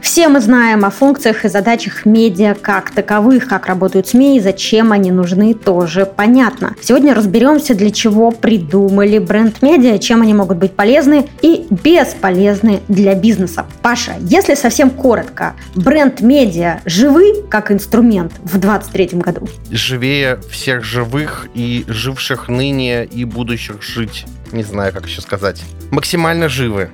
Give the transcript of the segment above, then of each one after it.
Все мы знаем о функциях и задачах медиа как таковых, как работают СМИ и зачем они нужны, тоже понятно. Сегодня разберемся, для чего придумали бренд-медиа, чем они могут быть полезны и бесполезны для бизнеса. Паша, если совсем коротко, бренд-медиа живы как инструмент в 2023 году? Живее всех живых и живших ныне и будущих жить. Не знаю, как еще сказать. Максимально живы.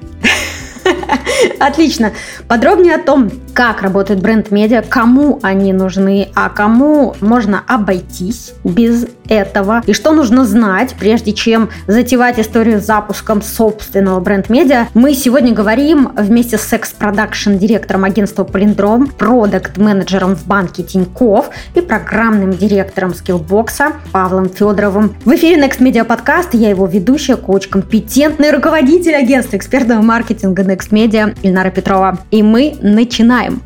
Отлично. Подробнее о том, как работает бренд-медиа, кому они нужны, а кому можно обойтись без этого, и что нужно знать, прежде чем затевать историю с запуском собственного бренд-медиа. Мы сегодня говорим вместе с секс-продакшн директором агентства Полиндром, продукт-менеджером в банке Тиньков и программным директором скиллбокса Павлом Федоровым. В эфире Next Media Podcast, я его ведущая, коуч, компетентный руководитель агентства экспертного маркетинга Next Media Ильнара Петрова. И мы начинаем.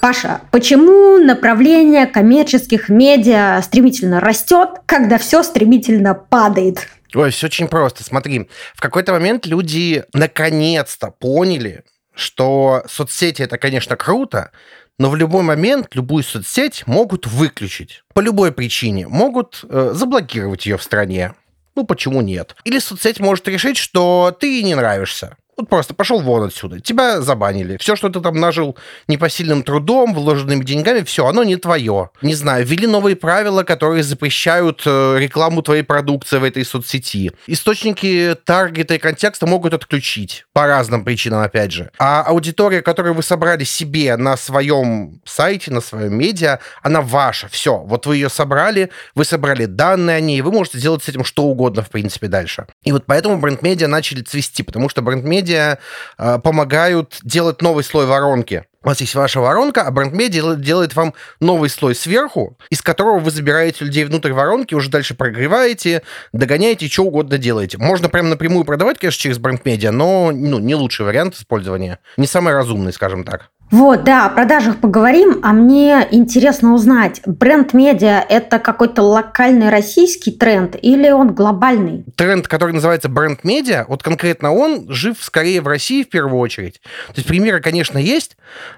Паша, почему направление коммерческих медиа стремительно растет, когда все стремительно падает? Ой, все очень просто. Смотри, в какой-то момент люди наконец-то поняли, что соцсети это, конечно, круто, но в любой момент любую соцсеть могут выключить. По любой причине. Могут э, заблокировать ее в стране. Ну, почему нет? Или соцсеть может решить, что ты ей не нравишься. Вот просто пошел вон отсюда. Тебя забанили. Все, что ты там нажил непосильным трудом, вложенными деньгами, все, оно не твое. Не знаю, ввели новые правила, которые запрещают э, рекламу твоей продукции в этой соцсети. Источники таргета и контекста могут отключить. По разным причинам, опять же. А аудитория, которую вы собрали себе на своем сайте, на своем медиа, она ваша. Все. Вот вы ее собрали, вы собрали данные о ней, вы можете делать с этим что угодно, в принципе, дальше. И вот поэтому бренд-медиа начали цвести, потому что бренд-медиа медиа э, помогают делать новый слой воронки. У вас есть ваша воронка, а бренд-медиа делает вам новый слой сверху, из которого вы забираете людей внутрь воронки, уже дальше прогреваете, догоняете, что угодно делаете. Можно прямо напрямую продавать, конечно, через бренд-медиа, но ну, не лучший вариант использования. Не самый разумный, скажем так. Вот, да, о продажах поговорим, а мне интересно узнать, бренд-медиа – это какой-то локальный российский тренд или он глобальный? Тренд, который называется бренд-медиа, вот конкретно он жив скорее в России в первую очередь. То есть примеры, конечно, есть,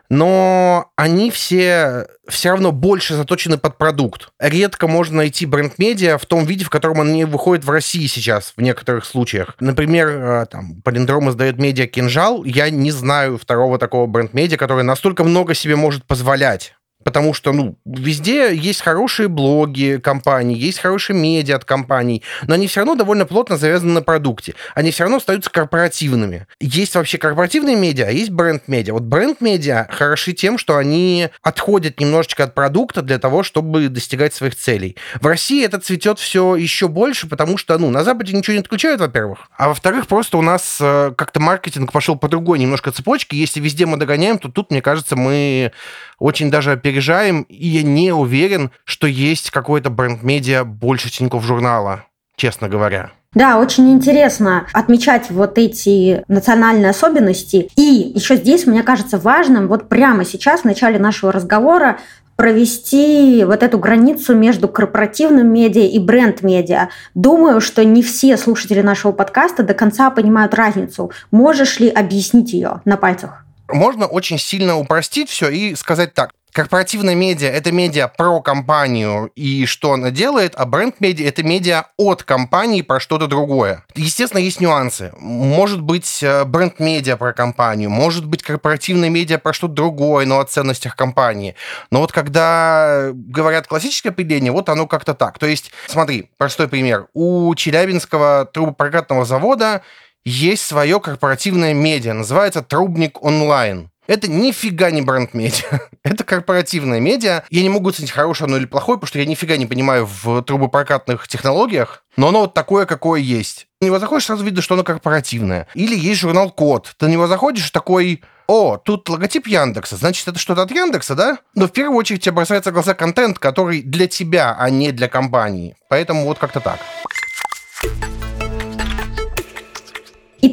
но они все все равно больше заточены под продукт. Редко можно найти бренд-медиа в том виде, в котором они выходят в России сейчас, в некоторых случаях. Например, э, там, Полиндром издает медиа «Кинжал». Я не знаю второго такого бренд-медиа, который настолько много себе может позволять потому что, ну, везде есть хорошие блоги компаний, есть хорошие медиа от компаний, но они все равно довольно плотно завязаны на продукте. Они все равно остаются корпоративными. Есть вообще корпоративные медиа, а есть бренд-медиа. Вот бренд-медиа хороши тем, что они отходят немножечко от продукта для того, чтобы достигать своих целей. В России это цветет все еще больше, потому что, ну, на Западе ничего не отключают, во-первых. А во-вторых, просто у нас э, как-то маркетинг пошел по другой немножко цепочке. Если везде мы догоняем, то тут, мне кажется, мы очень даже опережаем, и я не уверен, что есть какой-то бренд-медиа больше Тинькофф журнала, честно говоря. Да, очень интересно отмечать вот эти национальные особенности. И еще здесь, мне кажется, важным вот прямо сейчас, в начале нашего разговора, провести вот эту границу между корпоративным медиа и бренд-медиа. Думаю, что не все слушатели нашего подкаста до конца понимают разницу. Можешь ли объяснить ее на пальцах? Можно очень сильно упростить все и сказать так. Корпоративная медиа – это медиа про компанию и что она делает, а бренд-медиа – это медиа от компании про что-то другое. Естественно, есть нюансы. Может быть э, бренд-медиа про компанию, может быть корпоративная медиа про что-то другое, но о ценностях компании. Но вот когда говорят классическое определение, вот оно как-то так. То есть, смотри, простой пример. У Челябинского трубопрокатного завода есть свое корпоративное медиа, называется «Трубник онлайн». Это нифига не бренд-медиа. Это корпоративное медиа. Я не могу оценить, хорошее оно или плохое, потому что я нифига не понимаю в трубопрокатных технологиях, но оно вот такое, какое есть. На него заходишь, сразу видно, что оно корпоративное. Или есть журнал Код. Ты на него заходишь, такой, о, тут логотип Яндекса, значит, это что-то от Яндекса, да? Но в первую очередь тебе бросается в глаза контент, который для тебя, а не для компании. Поэтому вот как-то так.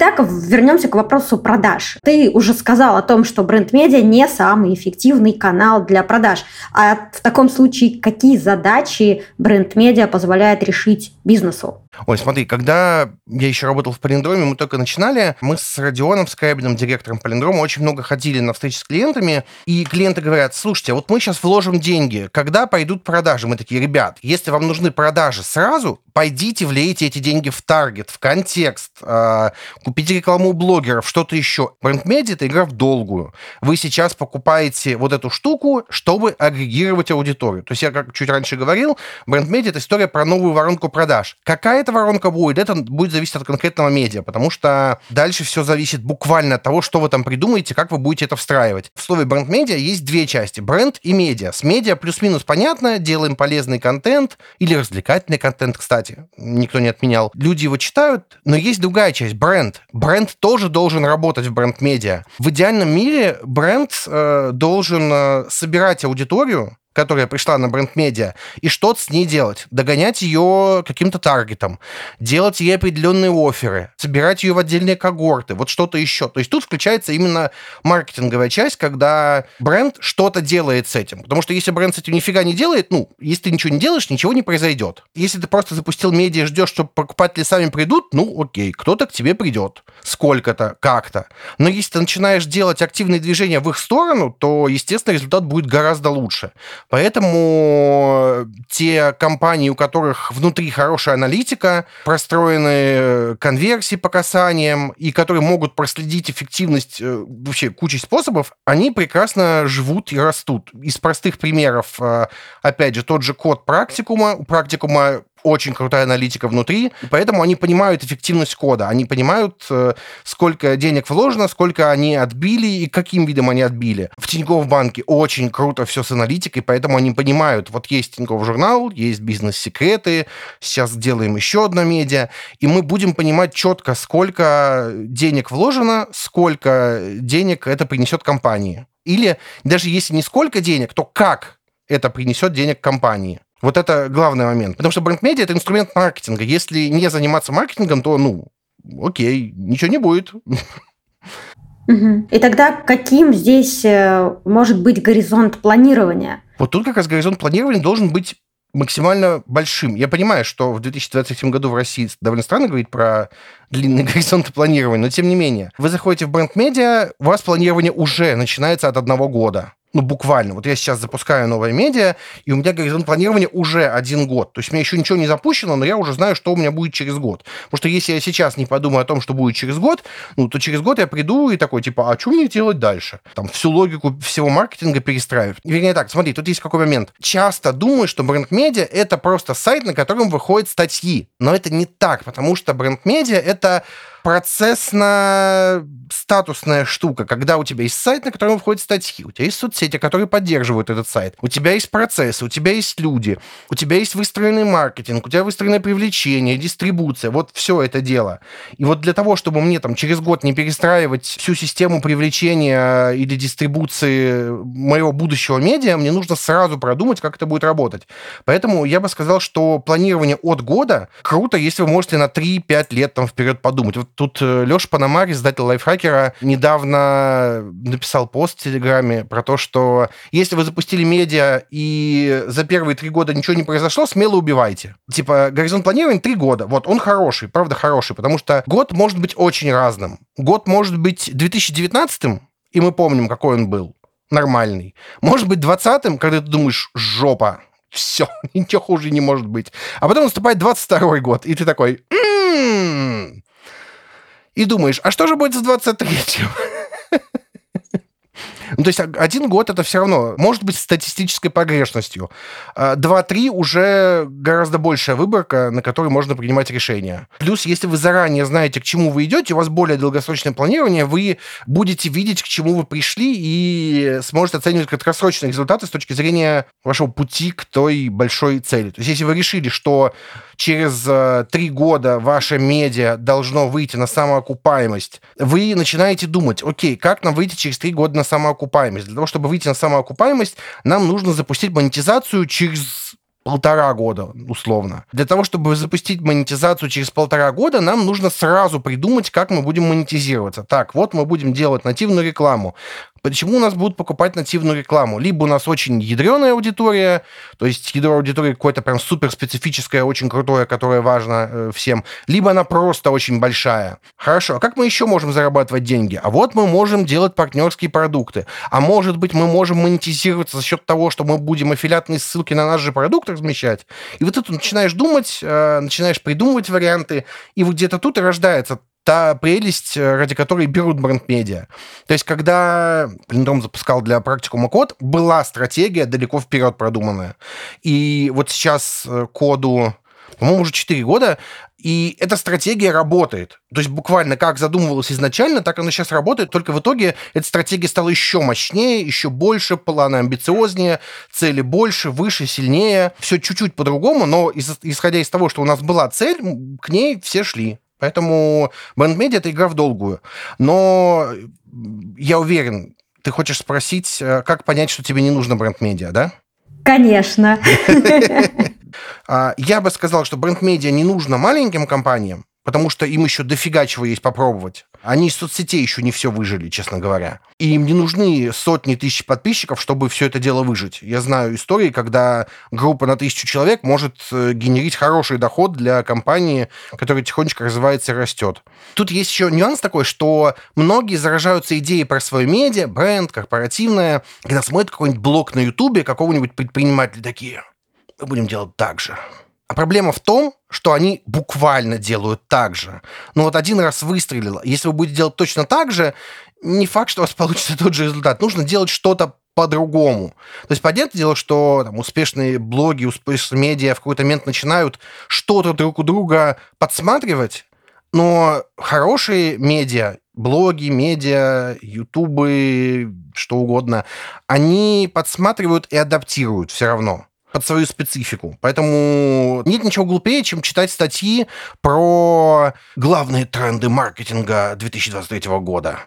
Итак, вернемся к вопросу продаж. Ты уже сказал о том, что бренд-медиа не самый эффективный канал для продаж. А в таком случае какие задачи бренд-медиа позволяет решить бизнесу? Ой, смотри, когда я еще работал в Полиндроме, мы только начинали, мы с Родионом Скрябиным, директором Полиндрома, очень много ходили на встречи с клиентами, и клиенты говорят, слушайте, вот мы сейчас вложим деньги, когда пойдут продажи? Мы такие, ребят, если вам нужны продажи сразу, пойдите, влейте эти деньги в таргет, в контекст, э, купите рекламу у блогеров, что-то еще. Бренд-медиа — это игра в долгую. Вы сейчас покупаете вот эту штуку, чтобы агрегировать аудиторию. То есть я, как чуть раньше говорил, бренд-медиа — это история про новую воронку продаж. Какая эта воронка будет, это будет зависеть от конкретного медиа, потому что дальше все зависит буквально от того, что вы там придумаете, как вы будете это встраивать. В слове бренд-медиа есть две части — бренд и медиа. С медиа плюс-минус понятно, делаем полезный контент или развлекательный контент, кстати, никто не отменял. Люди его читают, но есть другая часть, бренд. Бренд тоже должен работать в бренд-медиа. В идеальном мире бренд э, должен э, собирать аудиторию, которая пришла на бренд-медиа, и что-то с ней делать. Догонять ее каким-то таргетом, делать ей определенные оферы, собирать ее в отдельные когорты, вот что-то еще. То есть тут включается именно маркетинговая часть, когда бренд что-то делает с этим. Потому что если бренд с этим нифига не делает, ну, если ты ничего не делаешь, ничего не произойдет. Если ты просто запустил медиа и ждешь, что покупатели сами придут, ну, окей, кто-то к тебе придет. Сколько-то, как-то. Но если ты начинаешь делать активные движения в их сторону, то, естественно, результат будет гораздо лучше. Поэтому те компании, у которых внутри хорошая аналитика, простроены конверсии по касаниям, и которые могут проследить эффективность э, вообще кучей способов, они прекрасно живут и растут. Из простых примеров, э, опять же, тот же код практикума. У практикума очень крутая аналитика внутри, поэтому они понимают эффективность кода, они понимают, э, сколько денег вложено, сколько они отбили и каким видом они отбили. В Тинькофф банке очень круто все с аналитикой, поэтому они понимают, вот есть Тинькофф журнал, есть бизнес-секреты, сейчас делаем еще одно медиа, и мы будем понимать четко, сколько денег вложено, сколько денег это принесет компании. Или даже если не сколько денег, то как это принесет денег компании. Вот это главный момент. Потому что бренд-медиа — это инструмент маркетинга. Если не заниматься маркетингом, то, ну, окей, ничего не будет. И тогда каким здесь э, может быть горизонт планирования? Вот тут как раз горизонт планирования должен быть максимально большим. Я понимаю, что в 2023 году в России довольно странно говорить про длинный горизонт планирования, но тем не менее. Вы заходите в бренд-медиа, у вас планирование уже начинается от одного года ну, буквально. Вот я сейчас запускаю новое медиа, и у меня горизонт планирования уже один год. То есть у меня еще ничего не запущено, но я уже знаю, что у меня будет через год. Потому что если я сейчас не подумаю о том, что будет через год, ну, то через год я приду и такой, типа, а что мне делать дальше? Там всю логику всего маркетинга перестраивать. Вернее так, смотри, тут есть какой момент. Часто думаю, что бренд-медиа — это просто сайт, на котором выходят статьи. Но это не так, потому что бренд-медиа — это процессно-статусная штука, когда у тебя есть сайт, на котором входят статьи, у тебя есть соцсети, которые поддерживают этот сайт, у тебя есть процессы, у тебя есть люди, у тебя есть выстроенный маркетинг, у тебя выстроенное привлечение, дистрибуция, вот все это дело. И вот для того, чтобы мне там через год не перестраивать всю систему привлечения или дистрибуции моего будущего медиа, мне нужно сразу продумать, как это будет работать. Поэтому я бы сказал, что планирование от года круто, если вы можете на 3-5 лет там вперед подумать. Вот Тут э, Леша Панамарь, издатель лайфхакера, недавно написал пост в Телеграме про то, что если вы запустили медиа и за первые три года ничего не произошло, смело убивайте. Типа, горизонт планирования три года. Вот, он хороший, правда хороший, потому что год может быть очень разным. Год может быть 2019 и мы помним, какой он был нормальный. Может быть, 20-м, когда ты думаешь, жопа, все, ничего хуже не может быть. А потом наступает 22 год, и ты такой, м-м-м, и думаешь, а что же будет с 23-м? Ну, то есть один год это все равно может быть статистической погрешностью. А два-три уже гораздо большая выборка, на которой можно принимать решения. Плюс, если вы заранее знаете, к чему вы идете, у вас более долгосрочное планирование, вы будете видеть, к чему вы пришли и сможете оценивать краткосрочные результаты с точки зрения вашего пути к той большой цели. То есть, если вы решили, что через э, три года ваше медиа должно выйти на самоокупаемость, вы начинаете думать, окей, как нам выйти через три года на самоокупаемость? Для того, чтобы выйти на самоокупаемость, нам нужно запустить монетизацию через полтора года, условно. Для того, чтобы запустить монетизацию через полтора года, нам нужно сразу придумать, как мы будем монетизироваться. Так, вот мы будем делать нативную рекламу Почему у нас будут покупать нативную рекламу? Либо у нас очень ядреная аудитория, то есть ядро аудитории какое-то прям супер специфическое, очень крутое, которое важно э, всем, либо она просто очень большая. Хорошо, а как мы еще можем зарабатывать деньги? А вот мы можем делать партнерские продукты. А может быть, мы можем монетизироваться за счет того, что мы будем аффилиатные ссылки на наш же продукт размещать. И вот ты начинаешь думать, э, начинаешь придумывать варианты, и вот где-то тут и рождается та прелесть, э, ради которой берут бренд-медиа. То есть, когда Плиндром запускал для практикума код, была стратегия далеко вперед продуманная. И вот сейчас э, коду, по-моему, уже 4 года, и эта стратегия работает. То есть буквально как задумывалось изначально, так оно сейчас работает, только в итоге эта стратегия стала еще мощнее, еще больше, планы амбициознее, цели больше, выше, сильнее. Все чуть-чуть по-другому, но исходя из того, что у нас была цель, к ней все шли. Поэтому бэндмедиа – это игра в долгую. Но я уверен, ты хочешь спросить, э, как понять, что тебе не нужно бренд-медиа, да? Конечно. А, я бы сказал, что бренд-медиа не нужно маленьким компаниям, потому что им еще дофига чего есть попробовать. Они из соцсетей еще не все выжили, честно говоря. И им не нужны сотни тысяч подписчиков, чтобы все это дело выжить. Я знаю истории, когда группа на тысячу человек может э, генерить хороший доход для компании, которая тихонечко развивается и растет. Тут есть еще нюанс такой, что многие заражаются идеей про свое медиа, бренд, корпоративное, когда смотрят какой-нибудь блог на Ютубе какого-нибудь предпринимателя такие. Мы будем делать так же. А проблема в том, что они буквально делают так же. Ну вот один раз выстрелило. Если вы будете делать точно так же, не факт, что у вас получится тот же результат. Нужно делать что-то по-другому. То есть, понятное дело, что там, успешные блоги, успешные медиа в какой-то момент начинают что-то друг у друга подсматривать, но хорошие медиа, блоги, медиа, ютубы, что угодно, они подсматривают и адаптируют все равно под свою специфику. Поэтому нет ничего глупее, чем читать статьи про главные тренды маркетинга 2023 года.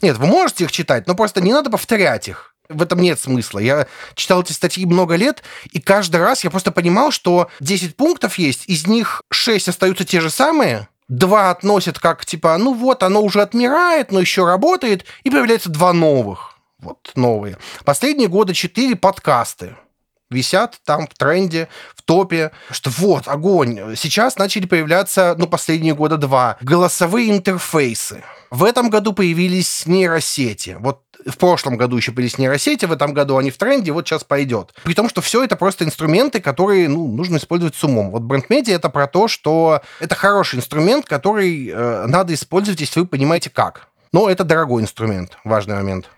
Нет, вы можете их читать, но просто не надо повторять их. В этом нет смысла. Я читал эти статьи много лет, и каждый раз я просто понимал, что 10 пунктов есть, из них 6 остаются те же самые, два относят как типа, ну вот, оно уже отмирает, но еще работает, и появляется два новых. Вот новые. Последние года четыре подкасты висят там в тренде, в топе, что вот, огонь. Сейчас начали появляться, ну, последние года два, голосовые интерфейсы. В этом году появились нейросети. Вот в прошлом году еще появились нейросети, в этом году они в тренде, вот сейчас пойдет. При том, что все это просто инструменты, которые ну, нужно использовать с умом. Вот бренд-медиа это про то, что это хороший инструмент, который э, надо использовать, если вы понимаете как. Но это дорогой инструмент, важный момент.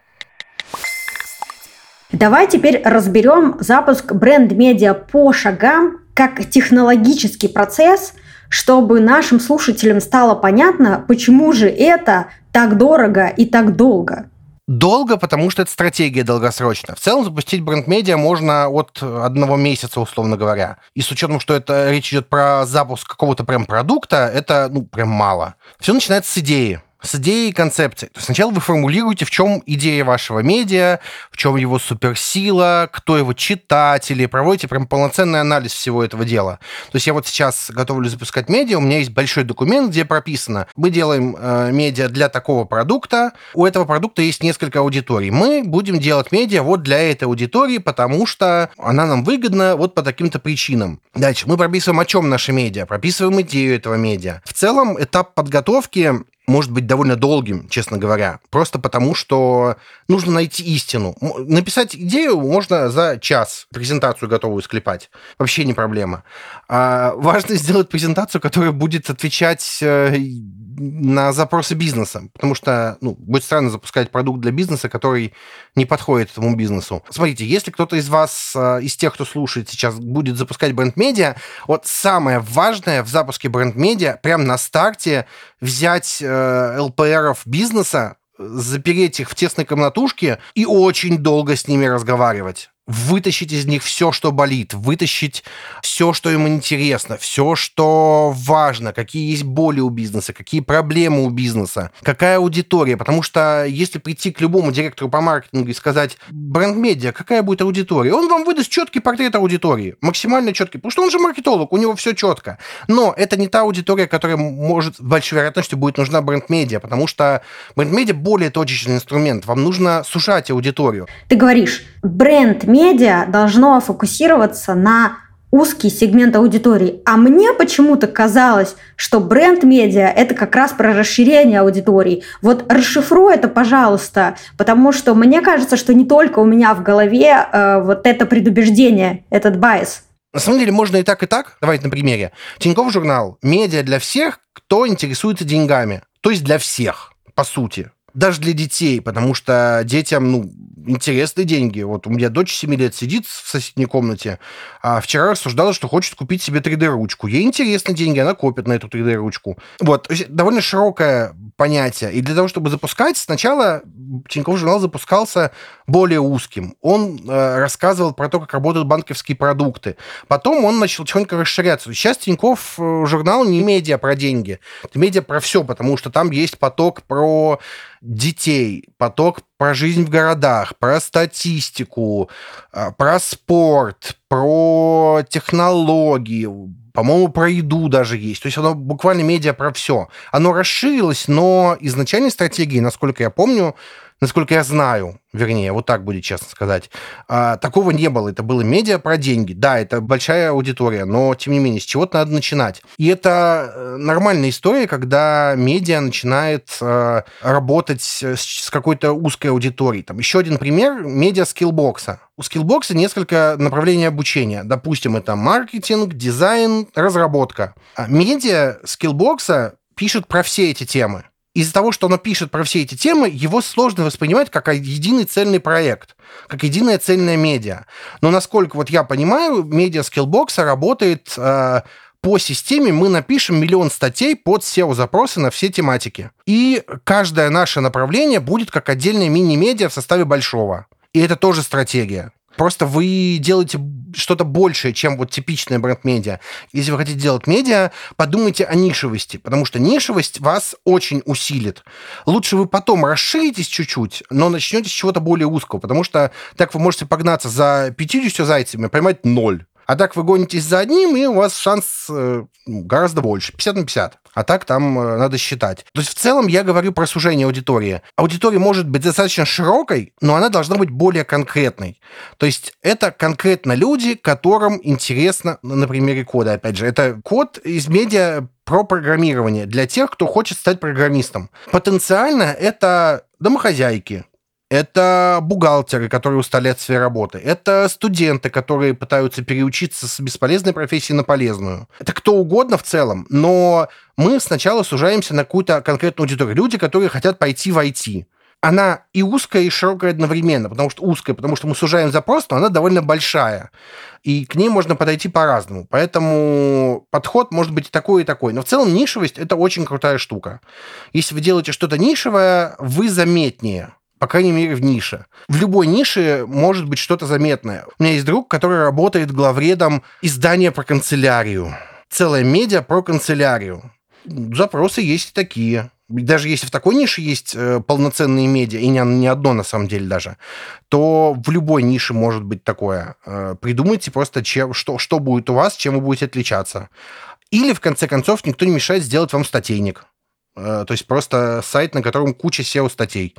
Давай теперь разберем запуск бренд-медиа по шагам как технологический процесс, чтобы нашим слушателям стало понятно, почему же это так дорого и так долго. Долго, потому что это стратегия долгосрочная. В целом запустить бренд-медиа можно от одного месяца, условно говоря. И с учетом, что это речь идет про запуск какого-то прям продукта, это ну прям мало. Все начинается с идеи с идеей и концепцией. То есть сначала вы формулируете, в чем идея вашего медиа, в чем его суперсила, кто его читатели, проводите прям полноценный анализ всего этого дела. То есть я вот сейчас готовлю запускать медиа, у меня есть большой документ, где прописано, мы делаем э, медиа для такого продукта, у этого продукта есть несколько аудиторий. Мы будем делать медиа вот для этой аудитории, потому что она нам выгодна вот по таким-то причинам. Дальше мы прописываем, о чем наше медиа, прописываем идею этого медиа. В целом этап подготовки может быть довольно долгим, честно говоря, просто потому что нужно найти истину. Написать идею можно за час, презентацию готовую склепать. Вообще не проблема. А важно сделать презентацию, которая будет отвечать э, на запросы бизнеса, потому что ну, будет странно запускать продукт для бизнеса, который не подходит этому бизнесу. Смотрите, если кто-то из вас, э, из тех, кто слушает сейчас, будет запускать бренд-медиа, вот самое важное в запуске бренд-медиа прямо на старте взять э, ЛПРов бизнеса, запереть их в тесной комнатушке и очень долго с ними разговаривать. Вытащить из них все, что болит, вытащить все, что им интересно, все, что важно, какие есть боли у бизнеса, какие проблемы у бизнеса, какая аудитория. Потому что если прийти к любому директору по маркетингу и сказать, бренд-медиа, какая будет аудитория, он вам выдаст четкий портрет аудитории, максимально четкий, потому что он же маркетолог, у него все четко. Но это не та аудитория, которая может с большой вероятностью будет нужна бренд-медиа, потому что бренд-медиа более точечный инструмент. Вам нужно сужать аудиторию. Ты говоришь, бренд медиа должно фокусироваться на узкий сегмент аудитории. А мне почему-то казалось, что бренд-медиа – это как раз про расширение аудитории. Вот расшифруй это, пожалуйста, потому что мне кажется, что не только у меня в голове э, вот это предубеждение, этот байс. На самом деле можно и так, и так. Давайте на примере. Тинькофф журнал – медиа для всех, кто интересуется деньгами. То есть для всех, по сути даже для детей, потому что детям, ну, интересны деньги. Вот у меня дочь 7 лет сидит в соседней комнате, а вчера рассуждала, что хочет купить себе 3D-ручку. Ей интересны деньги, она копит на эту 3D-ручку. Вот, довольно широкое понятие. И для того, чтобы запускать, сначала Тинькофф журнал запускался более узким. Он э, рассказывал про то, как работают банковские продукты. Потом он начал тихонько расширяться. Сейчас Тинькофф э, журнал не медиа про деньги. Это медиа про все, потому что там есть поток про детей, поток про жизнь в городах, про статистику, а, про спорт, про технологии, по-моему, про еду даже есть. То есть оно буквально медиа про все. Оно расширилось, но изначальной стратегии, насколько я помню, насколько я знаю, вернее, вот так будет честно сказать, а, такого не было. Это было медиа про деньги. Да, это большая аудитория, но, тем не менее, с чего-то надо начинать. И это э, нормальная история, когда медиа начинает э, работать с какой-то узкой аудиторией. Там еще один пример – медиа скиллбокса. У скиллбокса несколько направлений обучения. Допустим, это маркетинг, дизайн, разработка. А медиа скиллбокса пишут про все эти темы из-за того, что оно пишет про все эти темы, его сложно воспринимать как единый цельный проект, как единая цельная медиа. Но насколько вот я понимаю, медиа скиллбокса работает э, по системе мы напишем миллион статей под SEO-запросы на все тематики. И каждое наше направление будет как отдельная мини-медиа в составе большого. И это тоже стратегия. Просто вы делаете что-то большее, чем вот типичное бренд-медиа. Если вы хотите делать медиа, подумайте о нишевости, потому что нишевость вас очень усилит. Лучше вы потом расширитесь чуть-чуть, но начнете с чего-то более узкого, потому что так вы можете погнаться за 50 зайцами, а поймать ноль. А так вы гонитесь за одним, и у вас шанс э, гораздо больше, 50 на 50. А так там э, надо считать. То есть в целом я говорю про сужение аудитории. Аудитория может быть достаточно широкой, но она должна быть более конкретной. То есть это конкретно люди, которым интересно, на примере кода, опять же, это код из медиа про программирование для тех, кто хочет стать программистом. Потенциально это домохозяйки, это бухгалтеры, которые устали от своей работы, это студенты, которые пытаются переучиться с бесполезной профессии на полезную. Это кто угодно в целом, но мы сначала сужаемся на какую-то конкретную аудиторию. Люди, которые хотят пойти в IT. Она и узкая, и широкая одновременно, потому что узкая, потому что мы сужаем запрос, но она довольно большая. И к ней можно подойти по-разному. Поэтому подход может быть и такой, и такой. Но в целом нишевость – это очень крутая штука. Если вы делаете что-то нишевое, вы заметнее по крайней мере, в нише. В любой нише может быть что-то заметное. У меня есть друг, который работает главредом издания про канцелярию. Целая медиа про канцелярию. Запросы есть такие. Даже если в такой нише есть э, полноценные медиа, и не, не одно на самом деле даже, то в любой нише может быть такое. Э, придумайте просто, чем, что, что будет у вас, чем вы будете отличаться. Или, в конце концов, никто не мешает сделать вам статейник. Э, то есть просто сайт, на котором куча SEO-статей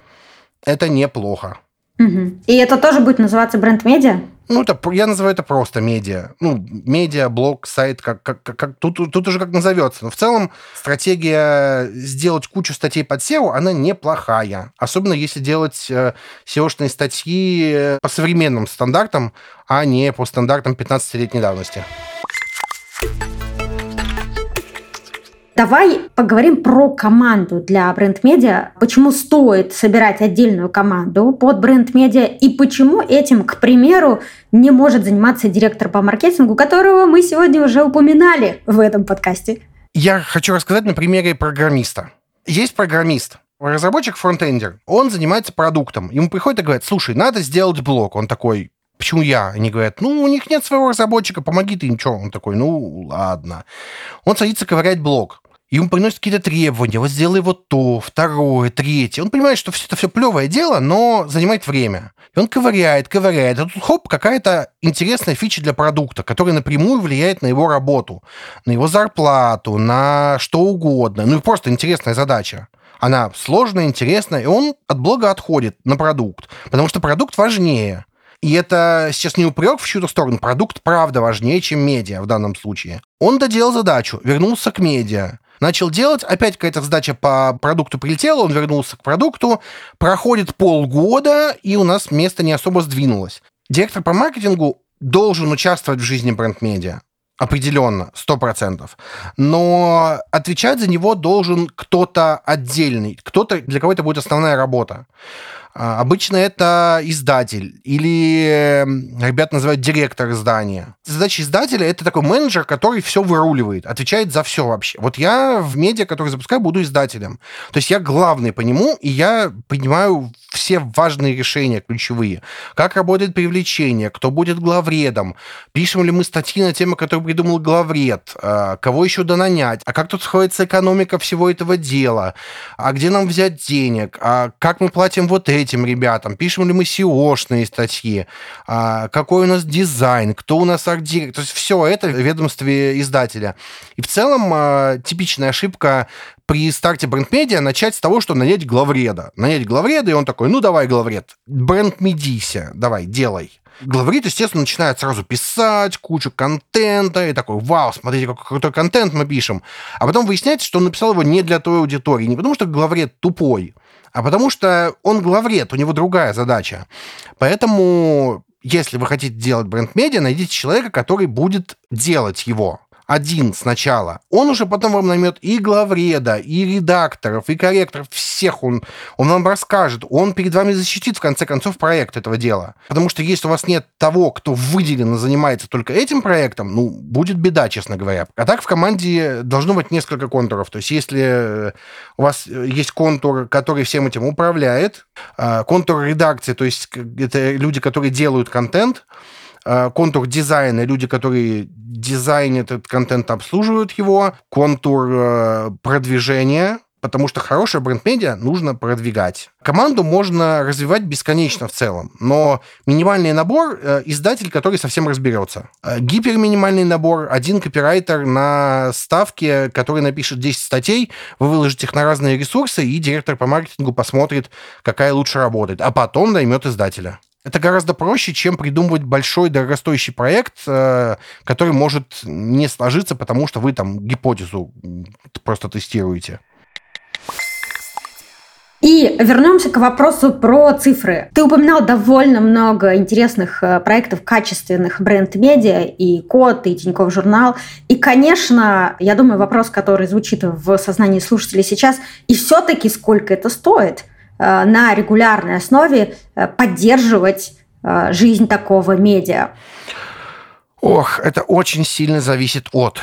это неплохо. Угу. И это тоже будет называться бренд-медиа? Ну, это, я называю это просто медиа. Ну, медиа, блог, сайт, как, как, как, тут, тут уже как назовется. Но в целом стратегия сделать кучу статей под SEO, она неплохая. Особенно если делать э, SEO-шные статьи по современным стандартам, а не по стандартам 15-летней давности. Давай поговорим про команду для бренд-медиа. Почему стоит собирать отдельную команду под бренд-медиа и почему этим, к примеру, не может заниматься директор по маркетингу, которого мы сегодня уже упоминали в этом подкасте. Я хочу рассказать на примере программиста. Есть программист, разработчик фронтендер, он занимается продуктом. Ему приходит и говорит, слушай, надо сделать блог. Он такой, Почему я? Они говорят, ну, у них нет своего разработчика, помоги ты им, что? Он такой, ну, ладно. Он садится ковырять блок. И он приносит какие-то требования, вот сделай вот то, второе, третье. Он понимает, что все это все плевое дело, но занимает время. И он ковыряет, ковыряет. А тут хоп, какая-то интересная фича для продукта, которая напрямую влияет на его работу, на его зарплату, на что угодно. Ну и просто интересная задача. Она сложная, интересная, и он от блога отходит на продукт, потому что продукт важнее. И это сейчас не упрек в чью-то сторону. Продукт правда важнее, чем медиа в данном случае. Он доделал задачу, вернулся к медиа. Начал делать, опять какая-то задача по продукту прилетела, он вернулся к продукту, проходит полгода, и у нас место не особо сдвинулось. Директор по маркетингу должен участвовать в жизни бренд-медиа. Определенно, сто процентов. Но отвечать за него должен кто-то отдельный, кто-то, для кого это будет основная работа. А, обычно это издатель или ребят называют директор издания. Задача издателя — это такой менеджер, который все выруливает, отвечает за все вообще. Вот я в медиа, который запускаю, буду издателем. То есть я главный по нему, и я принимаю все важные решения ключевые. Как работает привлечение, кто будет главредом, пишем ли мы статьи на тему, которую придумал главред, а, кого еще донанять, а как тут сходится экономика всего этого дела, а где нам взять денег, а как мы платим вот эти этим ребятам, пишем ли мы SEO-шные статьи, а, какой у нас дизайн, кто у нас арт То есть все это в ведомстве издателя. И в целом а, типичная ошибка при старте бренд-медиа начать с того, что нанять главреда. Нанять главреда, и он такой, ну давай, главред, бренд-медийся, давай, делай. Главред, естественно, начинает сразу писать кучу контента, и такой, вау, смотрите, какой крутой контент мы пишем. А потом выясняется, что он написал его не для той аудитории, не потому что главред тупой, а потому что он главред, у него другая задача. Поэтому, если вы хотите делать бренд-медиа, найдите человека, который будет делать его. Один сначала, он уже потом вам наймет и главреда, и редакторов, и корректоров, всех он, он вам расскажет, он перед вами защитит, в конце концов, проект этого дела. Потому что если у вас нет того, кто выделенно занимается только этим проектом, ну, будет беда, честно говоря. А так в команде должно быть несколько контуров. То есть если у вас есть контур, который всем этим управляет, а, контур редакции, то есть это люди, которые делают контент, контур дизайна, люди, которые дизайнят этот контент, обслуживают его, контур э, продвижения, потому что хорошее бренд-медиа нужно продвигать. Команду можно развивать бесконечно в целом, но минимальный набор э, – издатель, который совсем разберется. Э, гиперминимальный набор – один копирайтер на ставке, который напишет 10 статей, вы выложите их на разные ресурсы, и директор по маркетингу посмотрит, какая лучше работает, а потом наймет издателя. Это гораздо проще, чем придумывать большой дорогостоящий проект, э, который может не сложиться, потому что вы там гипотезу просто тестируете. И вернемся к вопросу про цифры. Ты упоминал довольно много интересных э, проектов, качественных бренд-медиа, и Код, и Тинькофф журнал. И, конечно, я думаю, вопрос, который звучит в сознании слушателей сейчас, и все-таки сколько это стоит – Э, на регулярной основе э, поддерживать жизнь такого медиа? Ох, это очень сильно зависит от.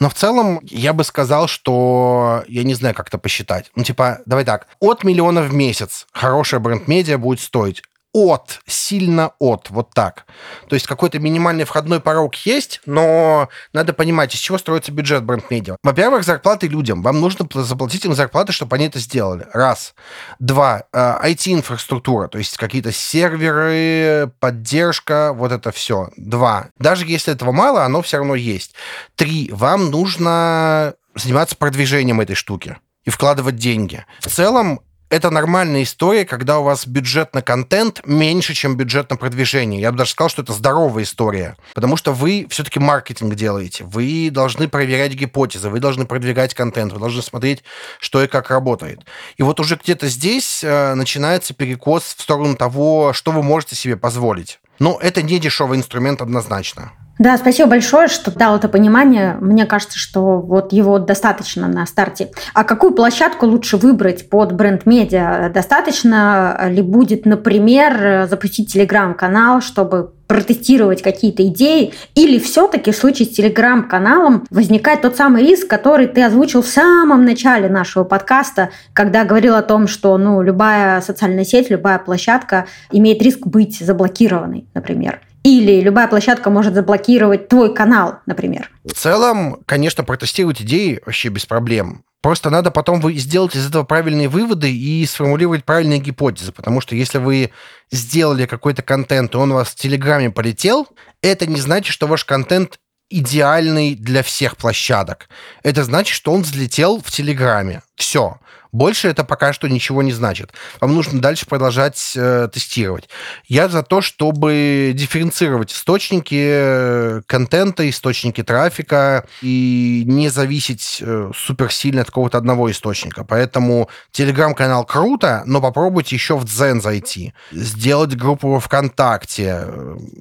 Но в целом я бы сказал, что я не знаю, как это посчитать. Ну, типа, давай так, от миллиона в месяц хорошая бренд-медиа будет стоить от, сильно от, вот так. То есть какой-то минимальный входной порог есть, но надо понимать, из чего строится бюджет бренд-медиа. Во-первых, зарплаты людям. Вам нужно заплатить им зарплаты, чтобы они это сделали. Раз. Два. IT-инфраструктура, э, то есть какие-то серверы, поддержка, вот это все. Два. Даже если этого мало, оно все равно есть. Три. Вам нужно заниматься продвижением этой штуки и вкладывать деньги. В целом, это нормальная история, когда у вас бюджет на контент меньше, чем бюджет на продвижение. Я бы даже сказал, что это здоровая история, потому что вы все-таки маркетинг делаете, вы должны проверять гипотезы, вы должны продвигать контент, вы должны смотреть, что и как работает. И вот уже где-то здесь э, начинается перекос в сторону того, что вы можете себе позволить. Но это не дешевый инструмент однозначно. Да, спасибо большое, что дал это понимание. Мне кажется, что вот его достаточно на старте. А какую площадку лучше выбрать под бренд-медиа? Достаточно ли будет, например, запустить телеграм-канал, чтобы протестировать какие-то идеи, или все-таки в случае с телеграм-каналом возникает тот самый риск, который ты озвучил в самом начале нашего подкаста, когда говорил о том, что ну, любая социальная сеть, любая площадка имеет риск быть заблокированной, например. Или любая площадка может заблокировать твой канал, например. В целом, конечно, протестировать идеи вообще без проблем. Просто надо потом вы сделать из этого правильные выводы и сформулировать правильные гипотезы. Потому что если вы сделали какой-то контент, и он у вас в Телеграме полетел, это не значит, что ваш контент идеальный для всех площадок. Это значит, что он взлетел в Телеграме. Все. Больше это пока что ничего не значит. Вам нужно дальше продолжать э, тестировать. Я за то, чтобы дифференцировать источники э, контента, источники трафика и не зависеть э, супер сильно от какого-то одного источника. Поэтому телеграм-канал круто, но попробуйте еще в Дзен зайти, сделать группу во ВКонтакте.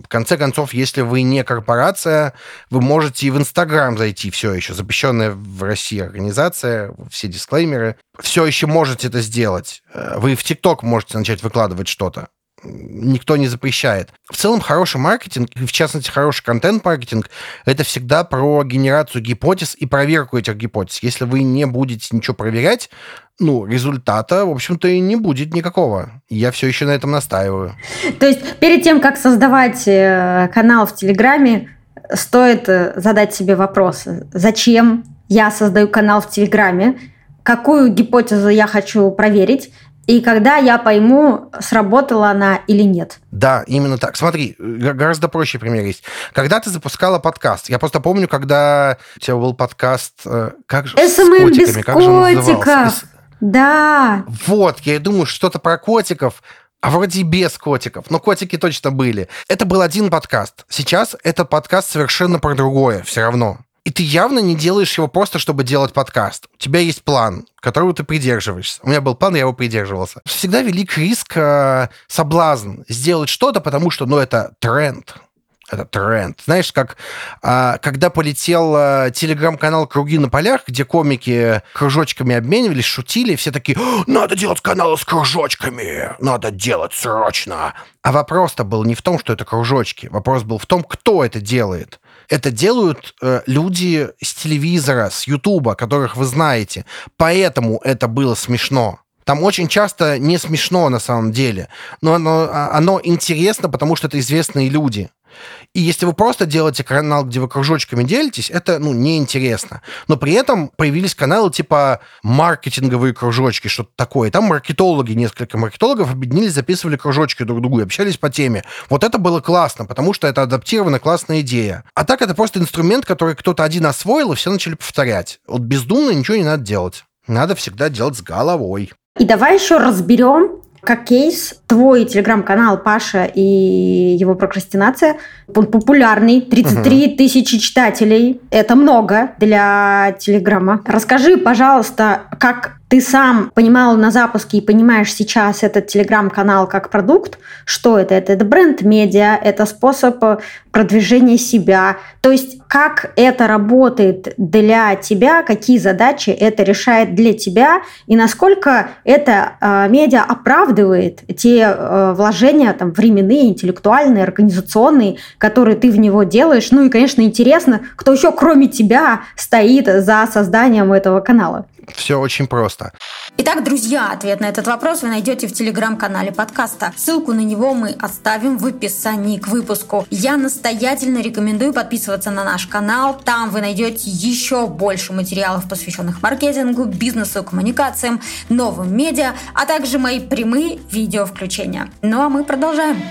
В конце концов, если вы не корпорация, вы можете и в Инстаграм зайти все еще, запрещенная в России организация, все дисклеймеры все еще можете это сделать. Э, вы в ТикТок можете начать выкладывать что-то. Никто не запрещает. В целом, хороший маркетинг, и в частности, хороший контент-маркетинг, это всегда про генерацию гипотез и проверку этих гипотез. Если вы не будете ничего проверять, ну, результата, в общем-то, и не будет никакого. Я все еще на этом настаиваю. То есть перед тем, как создавать э, канал в Телеграме, стоит э, задать себе вопрос, зачем я создаю канал в Телеграме, какую гипотезу я хочу проверить, и когда я пойму, сработала она или нет. Да, именно так. Смотри, гораздо проще пример есть. Когда ты запускала подкаст, я просто помню, когда у тебя был подкаст, э, как же, SMM без как котиков. Же да. Вот, я думаю, что-то про котиков, а вроде и без котиков, но котики точно были. Это был один подкаст. Сейчас этот подкаст совершенно про другое все равно. И ты явно не делаешь его просто, чтобы делать подкаст. У тебя есть план, которого ты придерживаешься. У меня был план, я его придерживался. Всегда велик риск, э, соблазн сделать что-то, потому что, ну, это тренд. Это тренд. Знаешь, как а, когда полетел а, телеграм-канал «Круги на полях», где комики кружочками обменивались, шутили, все такие «Надо делать каналы с кружочками! Надо делать срочно!» А вопрос-то был не в том, что это кружочки. Вопрос был в том, кто это делает. Это делают э, люди с телевизора, с Ютуба, которых вы знаете. Поэтому это было смешно. Там очень часто не смешно на самом деле, но оно, а, оно интересно, потому что это известные люди. И если вы просто делаете канал, где вы кружочками делитесь, это, ну, неинтересно. Но при этом появились каналы типа маркетинговые кружочки, что-то такое. Там маркетологи, несколько маркетологов объединились, записывали кружочки друг другу и общались по теме. Вот это было классно, потому что это адаптирована классная идея. А так это просто инструмент, который кто-то один освоил, и все начали повторять. Вот бездумно ничего не надо делать. Надо всегда делать с головой. И давай еще разберем, как кейс, твой телеграм-канал Паша и его прокрастинация, он популярный, 33 угу. тысячи читателей. Это много для телеграма. Расскажи, пожалуйста, как ты сам понимал на запуске и понимаешь сейчас этот телеграм-канал как продукт, что это? Это, это бренд-медиа, это способ э, продвижения себя. То есть как это работает для тебя, какие задачи это решает для тебя и насколько это э, медиа оправдывает те э, вложения там, временные, интеллектуальные, организационные, которые ты в него делаешь. Ну и, конечно, интересно, кто еще кроме тебя стоит за созданием этого канала. Все очень просто. Итак, друзья, ответ на этот вопрос вы найдете в телеграм-канале подкаста. Ссылку на него мы оставим в описании к выпуску. Я настоятельно рекомендую подписываться на наш канал. Там вы найдете еще больше материалов, посвященных маркетингу, бизнесу, коммуникациям, новым медиа, а также мои прямые видео включения. Ну а мы продолжаем.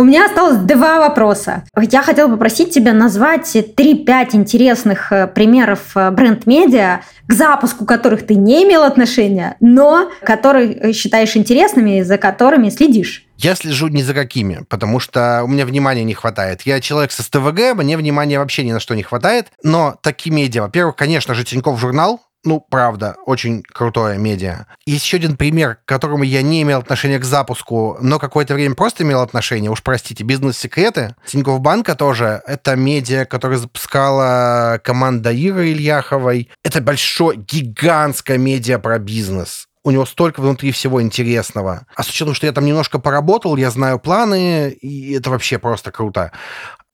У меня осталось два вопроса. Я хотела попросить тебя назвать 3-5 интересных э, примеров э, бренд-медиа, к запуску которых ты не имел отношения, но которые э, считаешь интересными и за которыми следишь. Я слежу ни за какими, потому что у меня внимания не хватает. Я человек со СТВГ, мне внимания вообще ни на что не хватает. Но такие медиа, во-первых, конечно же, Тинькофф журнал, ну, правда, очень крутое медиа. Есть еще один пример, к которому я не имел отношения к запуску, но какое-то время просто имел отношение. Уж простите, бизнес-секреты. Тинькофф Банка тоже. Это медиа, которое запускала команда Иры Ильяховой. Это большое, гигантское медиа про бизнес у него столько внутри всего интересного. А с учетом, что я там немножко поработал, я знаю планы, и это вообще просто круто.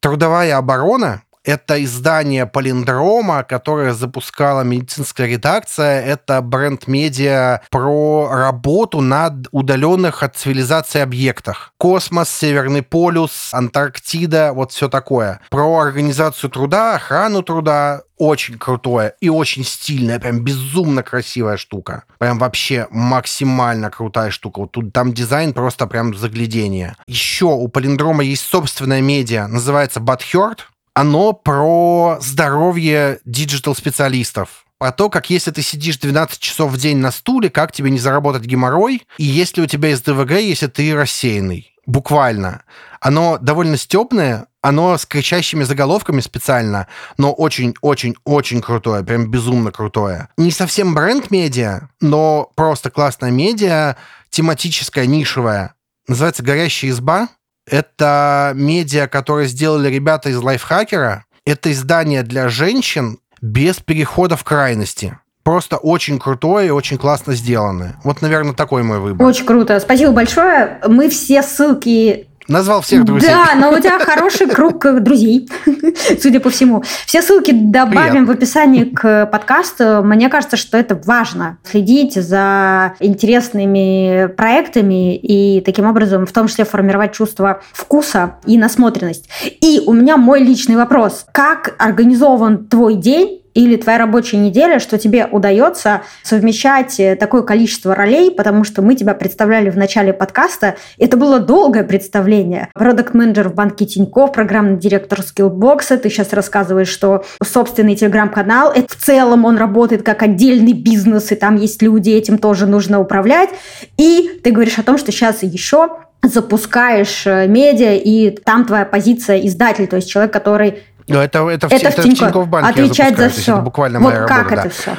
Трудовая оборона Это издание Палиндрома, которое запускала медицинская редакция. Это бренд-медиа про работу на удаленных от цивилизации объектах. Космос, Северный полюс, Антарктида, вот все такое. Про организацию труда, охрану труда, очень крутое и очень стильное, прям безумно красивая штука. Прям вообще максимально крутая штука. Вот тут там дизайн просто прям заглядение. Еще у Палиндрома есть собственная медиа, называется Butthurt. Оно про здоровье digital-специалистов про то, как если ты сидишь 12 часов в день на стуле, как тебе не заработать геморрой, и если у тебя есть СДВГ, если ты рассеянный. Буквально. Оно довольно стебное, оно с кричащими заголовками специально, но очень-очень-очень крутое, прям безумно крутое. Не совсем бренд-медиа, но просто классная медиа, тематическая, нишевая. Называется «Горящая изба». Это медиа, которое сделали ребята из лайфхакера. Это издание для женщин без перехода в крайности просто очень крутое и очень классно сделанное. Вот, наверное, такой мой выбор. Очень круто. Спасибо большое. Мы все ссылки Назвал всех друзей. Да, но у тебя хороший круг друзей, судя по всему. Все ссылки добавим Привет. в описании к подкасту. Мне кажется, что это важно. Следить за интересными проектами и таким образом в том числе формировать чувство вкуса и насмотренность. И у меня мой личный вопрос. Как организован твой день или твоя рабочая неделя, что тебе удается совмещать э, такое количество ролей, потому что мы тебя представляли в начале подкаста. Это было долгое представление. Продукт-менеджер в банке Тинькофф, программный директор Skillbox. Ты сейчас рассказываешь, что собственный телеграм-канал, это в целом он работает как отдельный бизнес, и там есть люди, этим тоже нужно управлять. И ты говоришь о том, что сейчас еще запускаешь э, медиа, и там твоя позиция издатель, то есть человек, который но это, это, это, в, это в Тинькофф, Тинькофф банке Отвечать за все. Это буквально вот моя как работа, это да. все?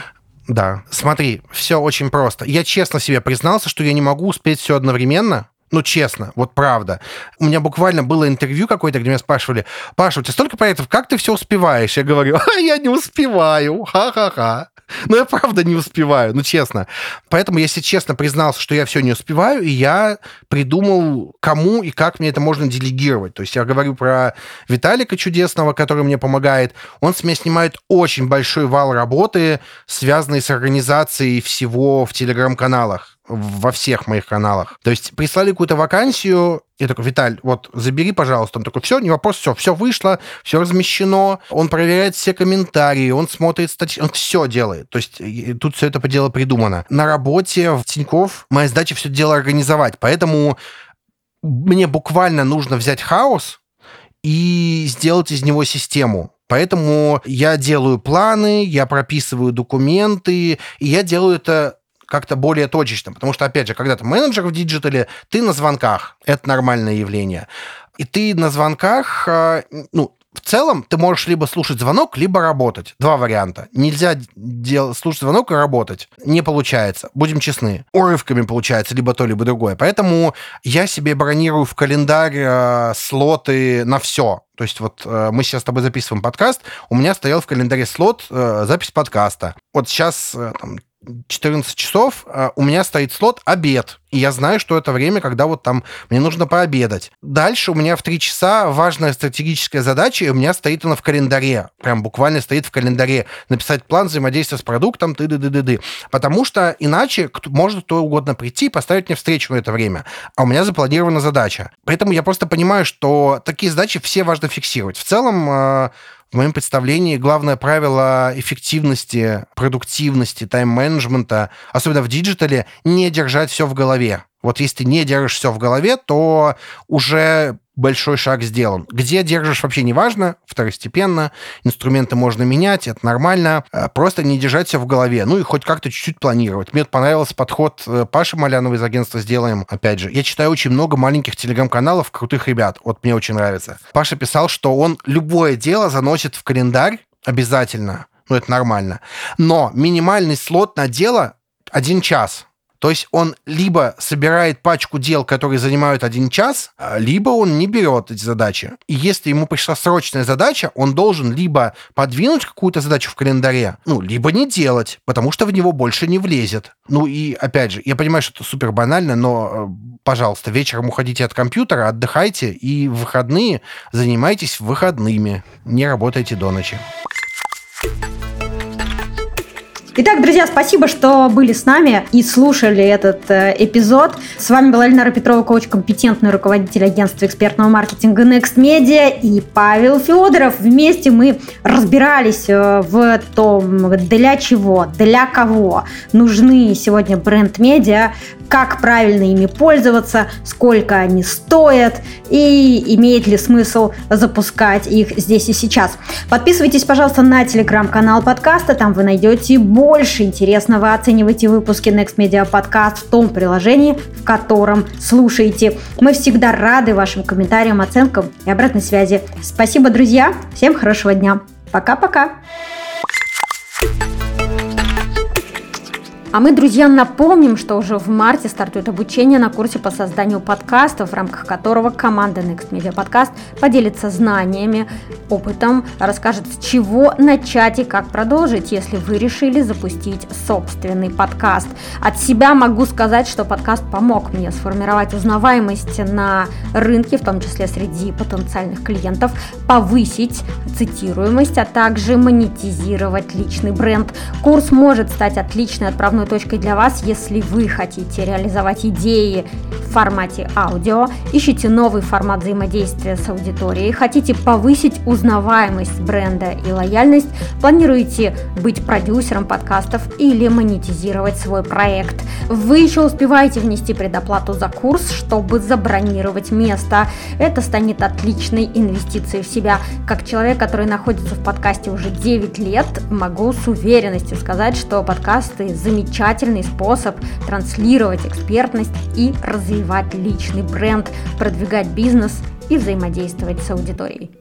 Да. Смотри, все очень просто. Я честно себе признался, что я не могу успеть все одновременно. Ну, честно, вот правда. У меня буквально было интервью какое-то, где меня спрашивали, Паша, у тебя столько проектов, как ты все успеваешь? Я говорю, а я не успеваю, ха-ха-ха. Но я правда не успеваю, ну честно. Поэтому, если честно, признался, что я все не успеваю, и я придумал, кому и как мне это можно делегировать. То есть я говорю про Виталика Чудесного, который мне помогает. Он с меня снимает очень большой вал работы, связанный с организацией всего в телеграм-каналах во всех моих каналах. То есть прислали какую-то вакансию, я такой, Виталь, вот забери, пожалуйста. Он такой, все, не вопрос, все, все вышло, все размещено. Он проверяет все комментарии, он смотрит статьи, он все делает. То есть тут все это по делу придумано. На работе в Тинькофф моя задача все дело организовать, поэтому мне буквально нужно взять хаос и сделать из него систему. Поэтому я делаю планы, я прописываю документы, и я делаю это как-то более точечно. Потому что, опять же, когда ты менеджер в диджитале, ты на звонках. Это нормальное явление. И ты на звонках, а, ну, в целом ты можешь либо слушать звонок, либо работать. Два варианта. Нельзя дел... слушать звонок и работать. Не получается. Будем честны. Урывками получается либо то, либо другое. Поэтому я себе бронирую в календарь э, слоты на все. То есть вот э, мы сейчас с тобой записываем подкаст, у меня стоял в календаре слот э, запись подкаста. Вот сейчас э, там, 14 часов а, у меня стоит слот обед. И я знаю, что это время, когда вот там мне нужно пообедать. Дальше у меня в 3 часа важная стратегическая задача, и у меня стоит она в календаре. Прям буквально стоит в календаре. Написать план взаимодействия с продуктом, ты ды ды ды ды Потому что иначе может кто угодно прийти и поставить мне встречу в это время. А у меня запланирована задача. Поэтому я просто понимаю, что такие задачи все важно фиксировать. В целом, а, в моем представлении главное правило эффективности, продуктивности, тайм-менеджмента, особенно в диджитале, не держать все в голове. Вот если ты не держишь все в голове, то уже большой шаг сделан. Где держишь, вообще не важно, второстепенно. Инструменты можно менять, это нормально. Э, просто не держать все в голове. Ну и хоть как-то чуть-чуть планировать. Мне понравился подход э, Паши Маляновой из агентства «Сделаем». Опять же, я читаю очень много маленьких телеграм-каналов крутых ребят. Вот мне очень нравится. Паша писал, что он любое дело заносит в календарь обязательно. Ну, это нормально. Но минимальный слот на дело один час. То есть он либо собирает пачку дел, которые занимают один час, а, либо он не берет эти задачи. И если ему пришла срочная задача, он должен либо подвинуть какую-то задачу в календаре, ну, либо не делать, потому что в него больше не влезет. Ну и, опять же, я понимаю, что это супер банально, но, э, пожалуйста, вечером уходите от компьютера, отдыхайте, и в выходные занимайтесь выходными. Не работайте до ночи. Итак, друзья, спасибо, что были с нами и слушали этот э, эпизод. С вами была Эльнара Петрова, коуч, компетентный руководитель агентства экспертного маркетинга Next Media и Павел Федоров. Вместе мы разбирались э, в том, для чего, для кого нужны сегодня бренд-медиа, как правильно ими пользоваться, сколько они стоят и имеет ли смысл запускать их здесь и сейчас. Подписывайтесь, пожалуйста, на телеграм-канал подкаста, там вы найдете больше интересного. Оценивайте выпуски Next Media Podcast в том приложении, в котором слушаете. Мы всегда рады вашим комментариям, оценкам и обратной связи. Спасибо, друзья. Всем хорошего дня. Пока-пока. А мы, друзья, напомним, что уже в марте стартует обучение на курсе по созданию подкастов, в рамках которого команда Next Media Podcast поделится знаниями, опытом, расскажет, с чего начать и как продолжить, если вы решили запустить собственный подкаст. От себя могу сказать, что подкаст помог мне сформировать узнаваемость на рынке, в том числе среди потенциальных клиентов, повысить цитируемость, а также монетизировать личный бренд. Курс может стать отличной отправной точкой для вас, если вы хотите реализовать идеи в формате аудио, ищете новый формат взаимодействия с аудиторией, хотите повысить узнаваемость бренда и лояльность, планируете быть продюсером подкастов или монетизировать свой проект. Вы еще успеваете внести предоплату за курс, чтобы забронировать место. Это станет отличной инвестицией в себя. Как человек, который находится в подкасте уже 9 лет, могу с уверенностью сказать, что подкасты замечательные замечательный способ транслировать экспертность и развивать личный бренд, продвигать бизнес и взаимодействовать с аудиторией.